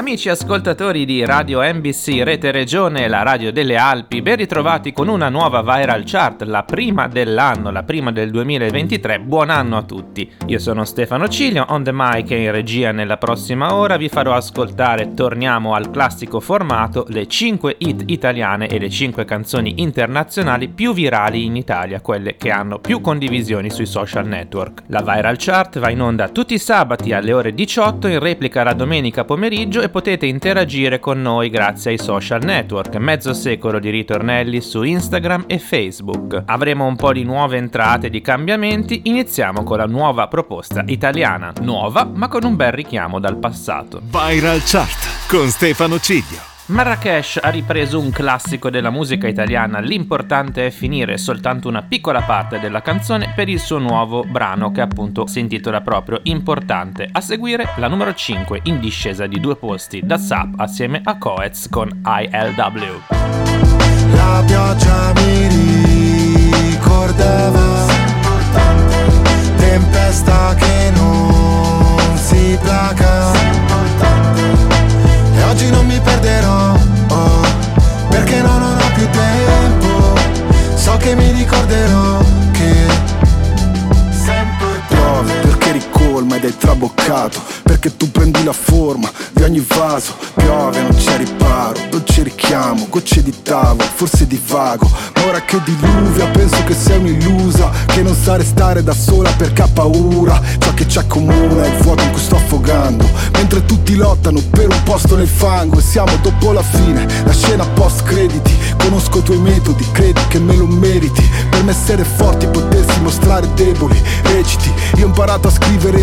Amici ascoltatori di Radio NBC Rete Regione, la radio delle Alpi, ben ritrovati con una nuova viral chart, la prima dell'anno, la prima del 2023. Buon anno a tutti. Io sono Stefano Ciglio, on the mic e in regia nella prossima ora vi farò ascoltare, torniamo al classico formato, le 5 hit italiane e le 5 canzoni internazionali più virali in Italia, quelle che hanno più condivisioni sui social network. La viral chart va in onda tutti i sabati alle ore 18, in replica la domenica pomeriggio e potete interagire con noi grazie ai social network, mezzo secolo di ritornelli su Instagram e Facebook. Avremo un po' di nuove entrate e di cambiamenti, iniziamo con la nuova proposta italiana, nuova ma con un bel richiamo dal passato. Viral Chart con Stefano Ciglio. Marrakesh ha ripreso un classico della musica italiana, l'importante è finire soltanto una piccola parte della canzone per il suo nuovo brano che appunto si intitola proprio Importante. A seguire la numero 5 in discesa di due posti da Sap assieme a Coetz con ILW. La pioggia mi ricordava tempesta che non si placa oggi non mi perderò oh, Perché no, non ho più tempo. So che mi ricorderò che Sempre piove perché ricolma ed è traboccato Perché tu prendi la forma di ogni vaso. Piove, non c'è riparo, dolce richiamo Gocce di tavolo, forse di vago. Ma ora che diluvia penso che sei un'illusa Che non sa restare da sola perché ha paura. Ciò che ci accomuna è il vuoto in cui sto affogando. Mentre tutti lottano per un posto nel fango E siamo dopo la fine, la scena post crediti. Conosco i tuoi metodi, credi che me lo meriti. Per me essere forti potersi mostrare deboli Reciti, io ho imparato a scrivere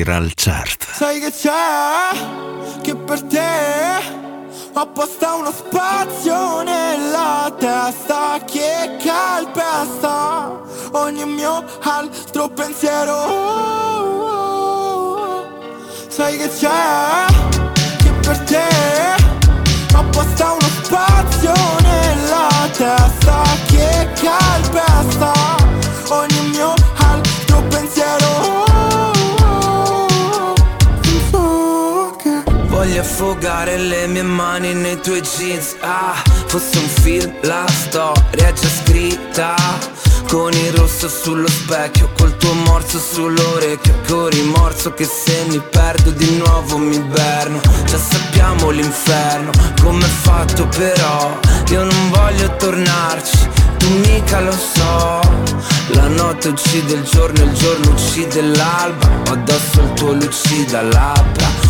Viral Chart. Sai che c'è? Che per te ho apposta uno spazio nella testa che calpesta ogni mio altro pensiero. Oh, oh, oh. Sai che c'è? Che per te ho apposta uno spazio nella testa che calpesta affogare le mie mani nei tuoi jeans. Ah, fosse un film, la storia è già scritta. Con il rosso sullo specchio, col tuo morso sull'orecchio Con rimorso che se mi perdo di nuovo mi inverno. Già sappiamo l'inferno, com'è fatto però. Io non voglio tornarci, tu mica lo so. La notte uccide il giorno, il giorno uccide l'alba. Addosso il tuo lucida labbra.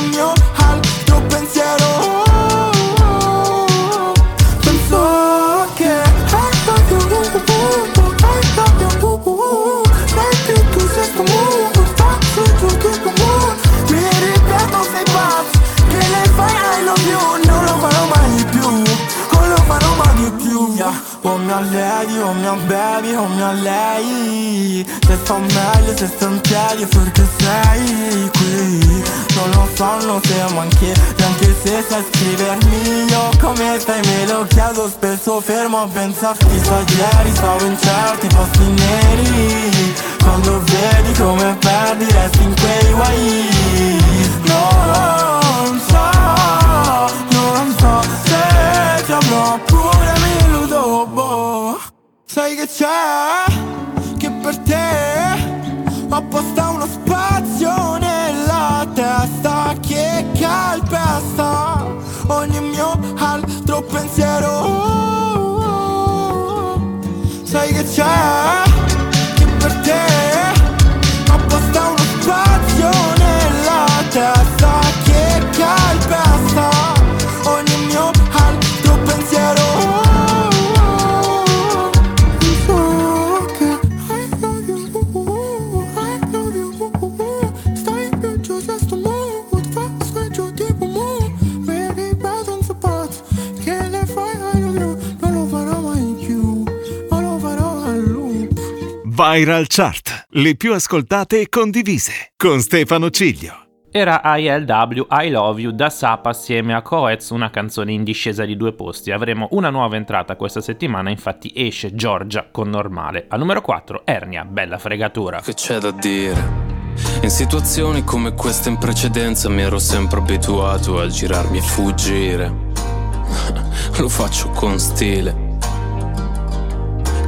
O mia lady, o mia baby, o mia lei. Se sto meglio, se sto in piedi perché sei qui. Non lo sanno se manchi, anche se sai scrivermi. Io come stai me lo chiedo spesso fermo a pensarti. Sa ieri stavo in certi posti neri. Quando vedi come perdi resti in quei guai. Non Sai che c'è? Che per te ho apposta uno spazio Viral Chart, le più ascoltate e condivise, con Stefano Ciglio. Era ILW I Love You da Sapa assieme a Coez, una canzone in discesa di due posti. Avremo una nuova entrata questa settimana, infatti esce Giorgia con normale. Al numero 4 Ernia, bella fregatura. Che c'è da dire? In situazioni come questa in precedenza mi ero sempre abituato a girarmi e fuggire. Lo faccio con stile.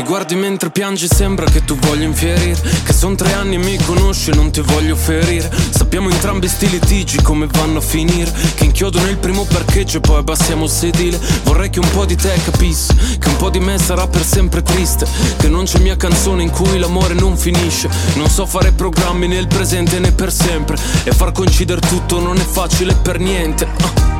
Mi guardi mentre piangi, sembra che tu voglia infierire. Che son tre anni e mi conosci non ti voglio ferire. Sappiamo entrambi sti litigi come vanno a finire. Che inchiodo nel primo parcheggio e poi abbassiamo il sedile. Vorrei che un po' di te capisse che un po' di me sarà per sempre triste. Che non c'è mia canzone in cui l'amore non finisce. Non so fare programmi nel presente né per sempre. E far coincidere tutto non è facile per niente. Uh.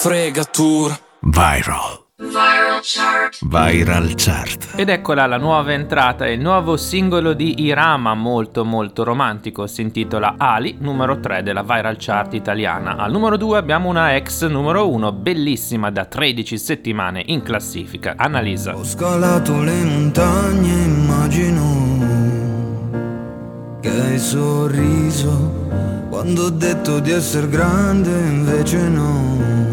fregatura Viral. Viral Chart. Viral Chart. Ed eccola la nuova entrata, il nuovo singolo di Irama, molto molto romantico, si intitola Ali, numero 3 della Viral Chart italiana. Al numero 2 abbiamo una ex numero 1, bellissima da 13 settimane in classifica, Annalisa. Ho scalato le montagne, immagino che hai sorriso quando ho detto di essere grande, invece no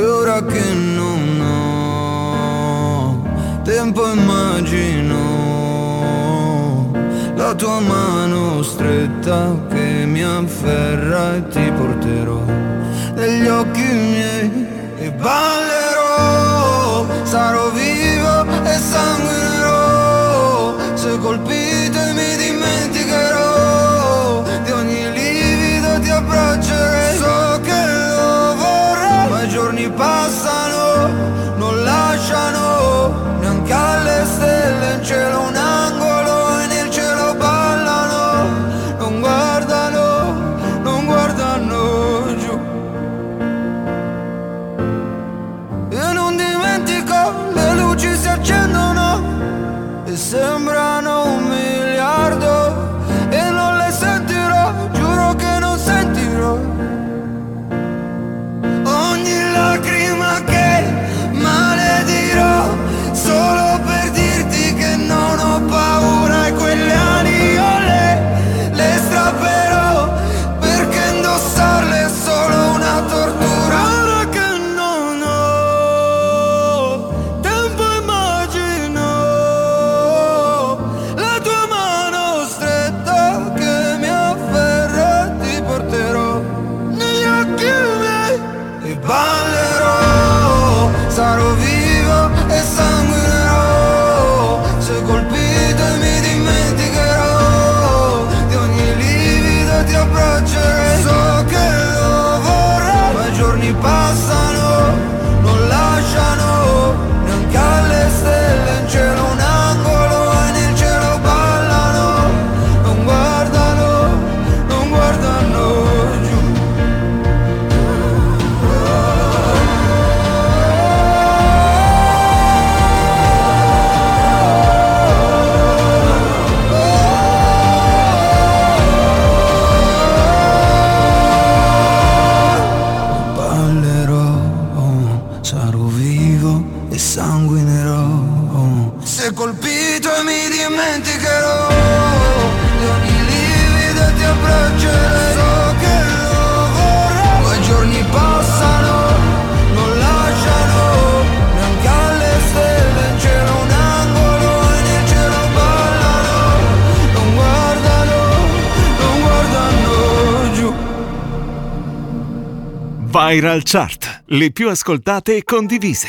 e ora che non ho tempo immagino la tua mano stretta che mi afferra e ti porterò negli occhi miei. E ballerò, sarò vivo e sanguinerò se colpito e Viral Chart. Le più ascoltate e condivise.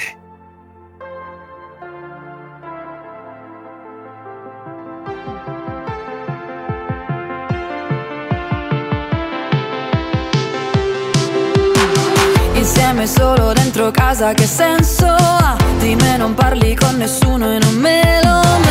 Insieme solo dentro casa che senso ha? Di me non parli con nessuno e non me lo merito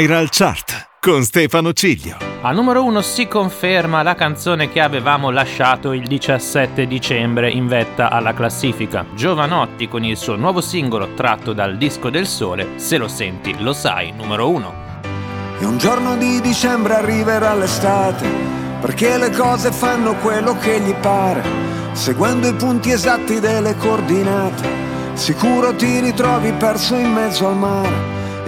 Viral Chart con Stefano Ciglio. Al numero 1 si conferma la canzone che avevamo lasciato il 17 dicembre in vetta alla classifica. Giovanotti con il suo nuovo singolo tratto dal disco del sole, Se lo senti lo sai, numero 1. E un giorno di dicembre arriverà l'estate, perché le cose fanno quello che gli pare, seguendo i punti esatti delle coordinate. Sicuro ti ritrovi perso in mezzo al mare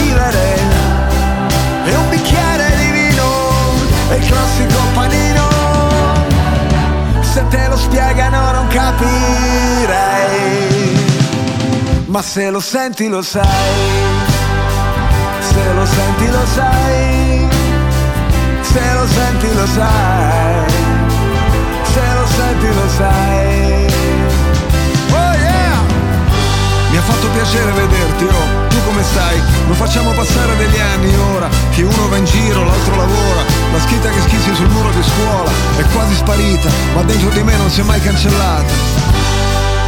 vivere. E un bicchiere di vino e il classico panino. Se te lo spiegano non capirai ma se lo senti lo sai. Se lo senti lo sai se lo senti lo sai se lo senti lo sai. Oh yeah! Mi ha fatto piacere vederti oh. Tu come stai facciamo passare degli anni ora Che uno va in giro, l'altro lavora La scritta che schissi sul muro di scuola È quasi sparita, ma dentro di me non si è mai cancellata.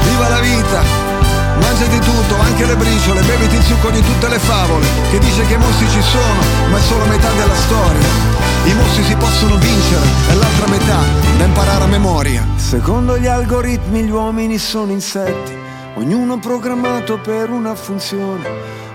Viva la vita! Mangiati tutto, anche le briciole, beviti il succo di tutte le favole Che dice che i mostri ci sono, ma è solo metà della storia. I mostri si possono vincere, è l'altra metà da imparare a memoria. Secondo gli algoritmi gli uomini sono insetti Ognuno programmato per una funzione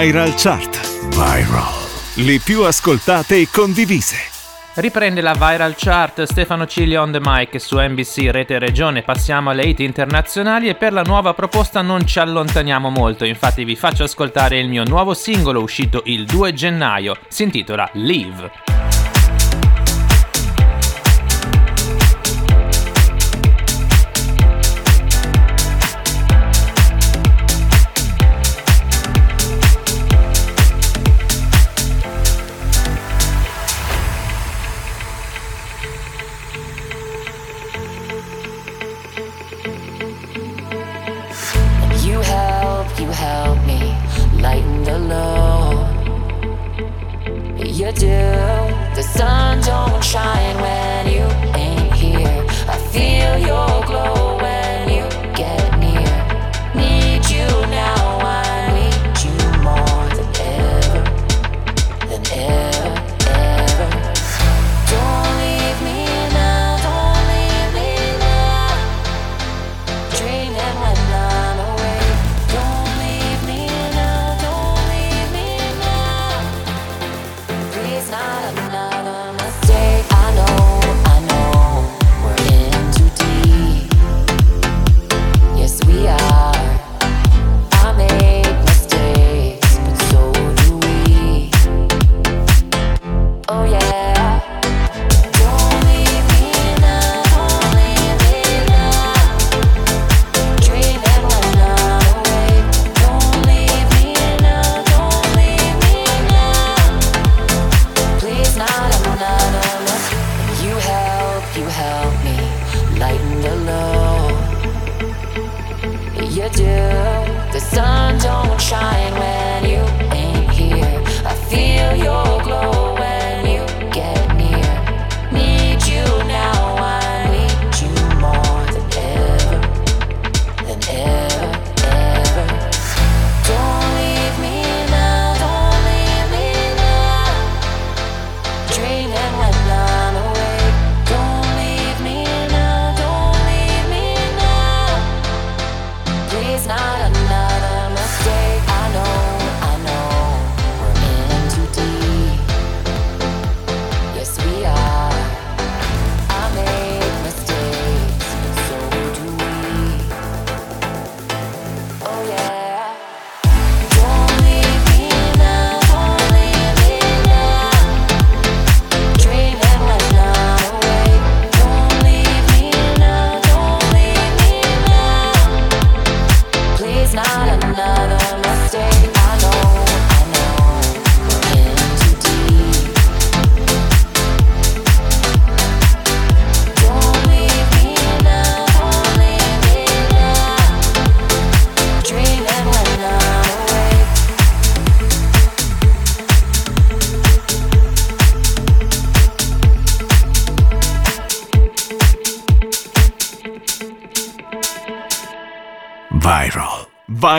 Viral Chart. Viral. Le più ascoltate e condivise. Riprende la viral chart Stefano Cigli on the mic su NBC Rete Regione. Passiamo alle hit internazionali e per la nuova proposta non ci allontaniamo molto. Infatti vi faccio ascoltare il mio nuovo singolo uscito il 2 gennaio. Si intitola Leave.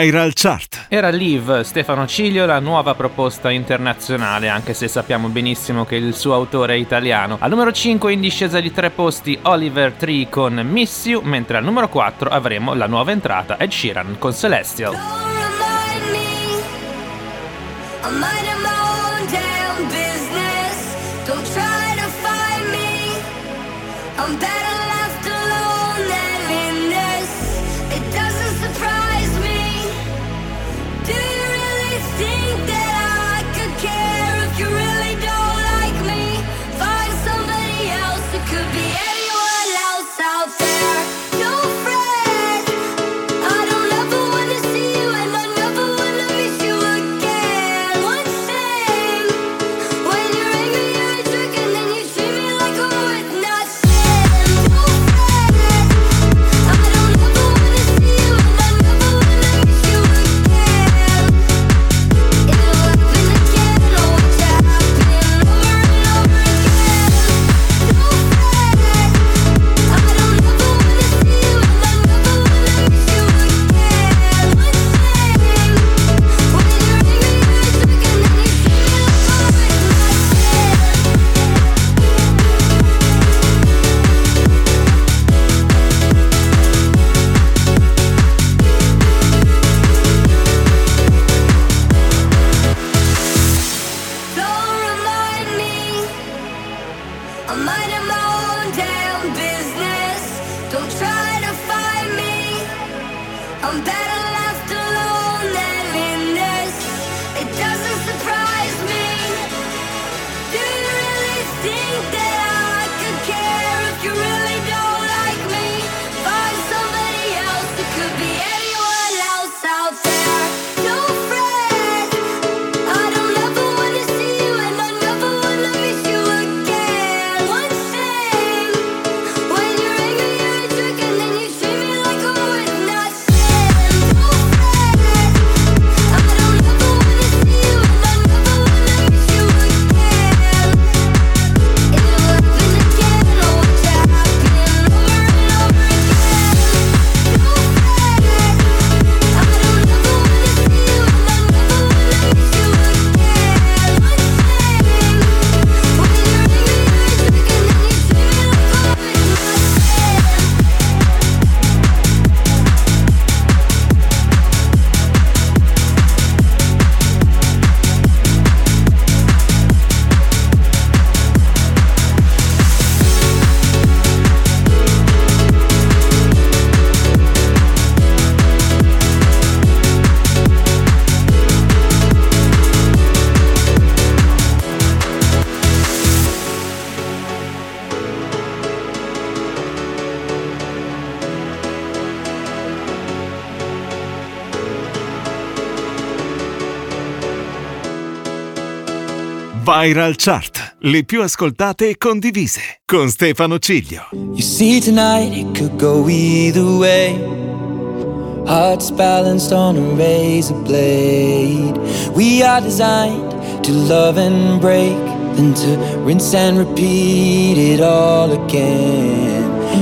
Viral Chart. Era Liv Stefano Ciglio la nuova proposta internazionale, anche se sappiamo benissimo che il suo autore è italiano. Al numero 5 in discesa di tre posti Oliver Tree con Miss You, mentre al numero 4 avremo la nuova entrata Ed Sheeran con Celestial. Don't I'm minding my Viral Chart. Le più ascoltate e condivise. Con Stefano Ciglio. You see, tonight it could go either way. Hearts balanced on a razor blade. We are designed to love and break, then to rinse and repeat it all again.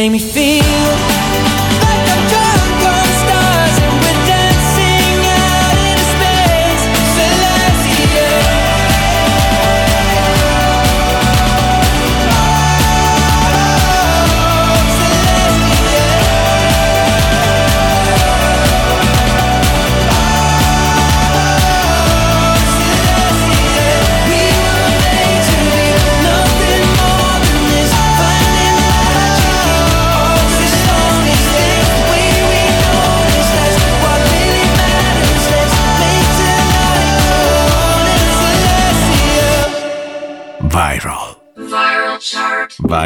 make me feel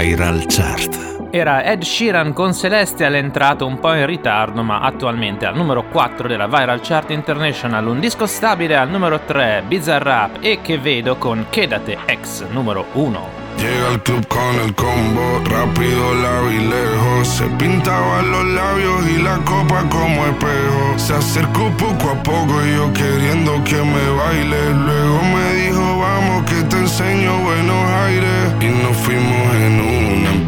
Viral Chart. Era Ed Sheeran con Celestial entrato un po' in ritardo ma attualmente al numero 4 della Viral Chart International, un disco stabile al numero 3 Bizarrap e che vedo con Quédate ex numero 1. Llega al club con el combo, rápido, largo y lejos. Se pintaba los labios y la copa como espejo. Se acercó poco a poco y yo queriendo que me baile. Luego me dijo, vamos que te enseño buenos aires. Y nos fuimos en una,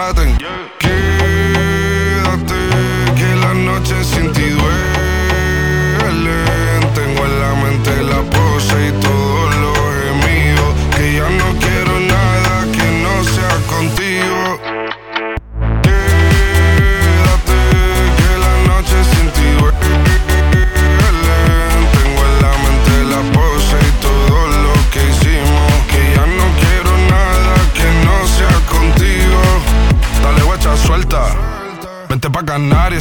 try. Yeah.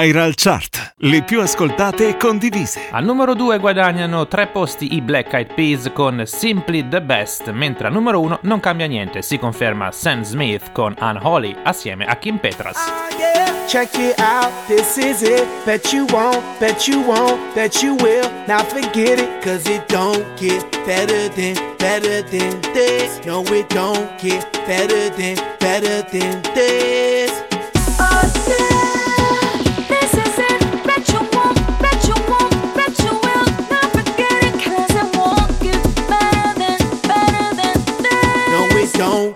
Viral Chart. Le più ascoltate e condivise. Al numero 2 guadagnano tre posti i Black Eyed Peas con Simply the Best, mentre al numero 1 non cambia niente, si conferma Sam Smith con Unholy assieme a Kim Petras. Check it out, this is it. Bet you won't, bet you won't, bet you will. Now forget it, cause it don't get better than, better than this. No, it don't get better than, better than this.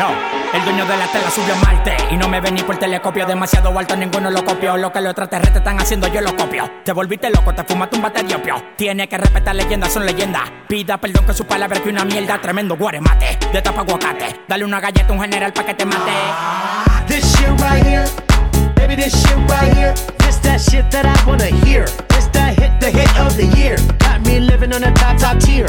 Yo, el dueño de la tela subió a Marte Y no me ven ni por telescopio Demasiado alto, ninguno lo copió Lo que los extraterrestres están haciendo, yo lo copio Te volviste loco, te fumaste un bate de Tiene que respetar leyendas, son leyendas Pida perdón que su palabra que una mierda Tremendo guaremate, de tapa aguacate Dale una galleta a un general pa' que te mate This shit right here, baby, this shit right here. This that shit that I wanna hear. This that hit, the hit of the year. Got me living on the top, top tier.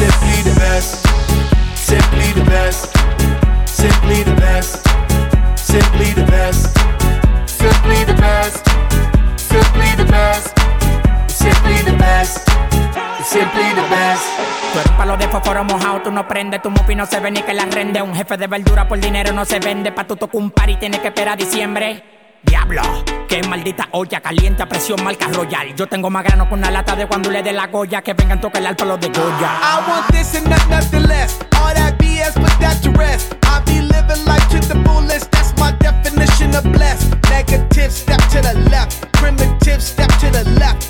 Simply the best, simply the best, simply the best, simply the best, simply the best, simply the best, simply the best, simply the best. Tú eres palo de fósforo mojado, tú no prendes, tu mufi no se ve ni que la rende. Un jefe de verdura por dinero no se vende, pa' tu tocar un par y tienes que esperar a diciembre. Diablo, qué maldita olla caliente a presión marca royal. Yo tengo más grano con una lata de cuando le dé la goya que vengan tocar el palo de Goya. I want this and not nothing less. All that BS, put that to rest. I be living life to the fullest. That's my definition of blessed. Negative, step to the left. Primitive, step to the left.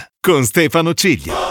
con Stefano Ciglio.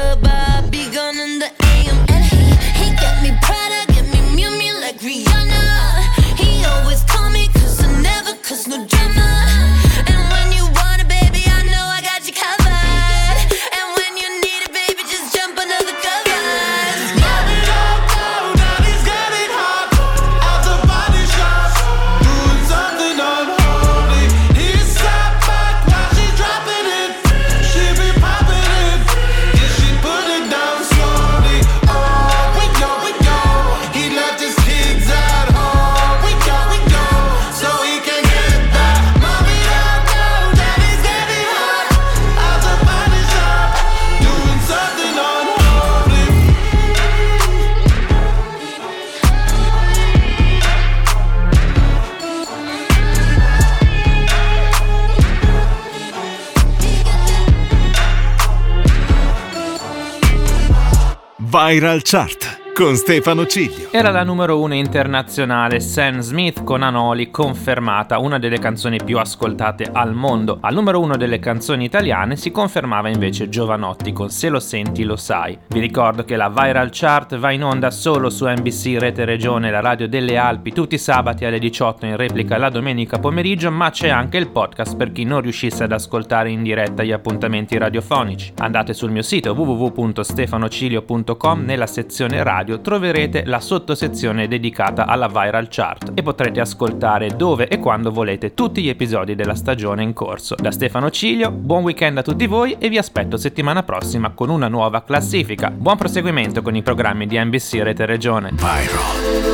Viral Chart con Stefano Ciglio. Era la numero uno internazionale Sam Smith con Anoli confermata, una delle canzoni più ascoltate al mondo. Al numero uno delle canzoni italiane si confermava invece Giovanotti con Se lo senti lo sai. Vi ricordo che la Viral Chart va in onda solo su NBC Rete Regione, la radio delle Alpi, tutti i sabati alle 18 in replica la domenica pomeriggio, ma c'è anche il podcast per chi non riuscisse ad ascoltare in diretta gli appuntamenti radiofonici. Andate sul mio sito www.stefanocilio.com nella sezione radio radio troverete la sottosezione dedicata alla Viral Chart e potrete ascoltare dove e quando volete tutti gli episodi della stagione in corso. Da Stefano Ciglio, buon weekend a tutti voi e vi aspetto settimana prossima con una nuova classifica. Buon proseguimento con i programmi di NBC Rete Regione. Viral.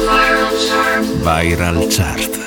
Viral Chart. Viral Chart.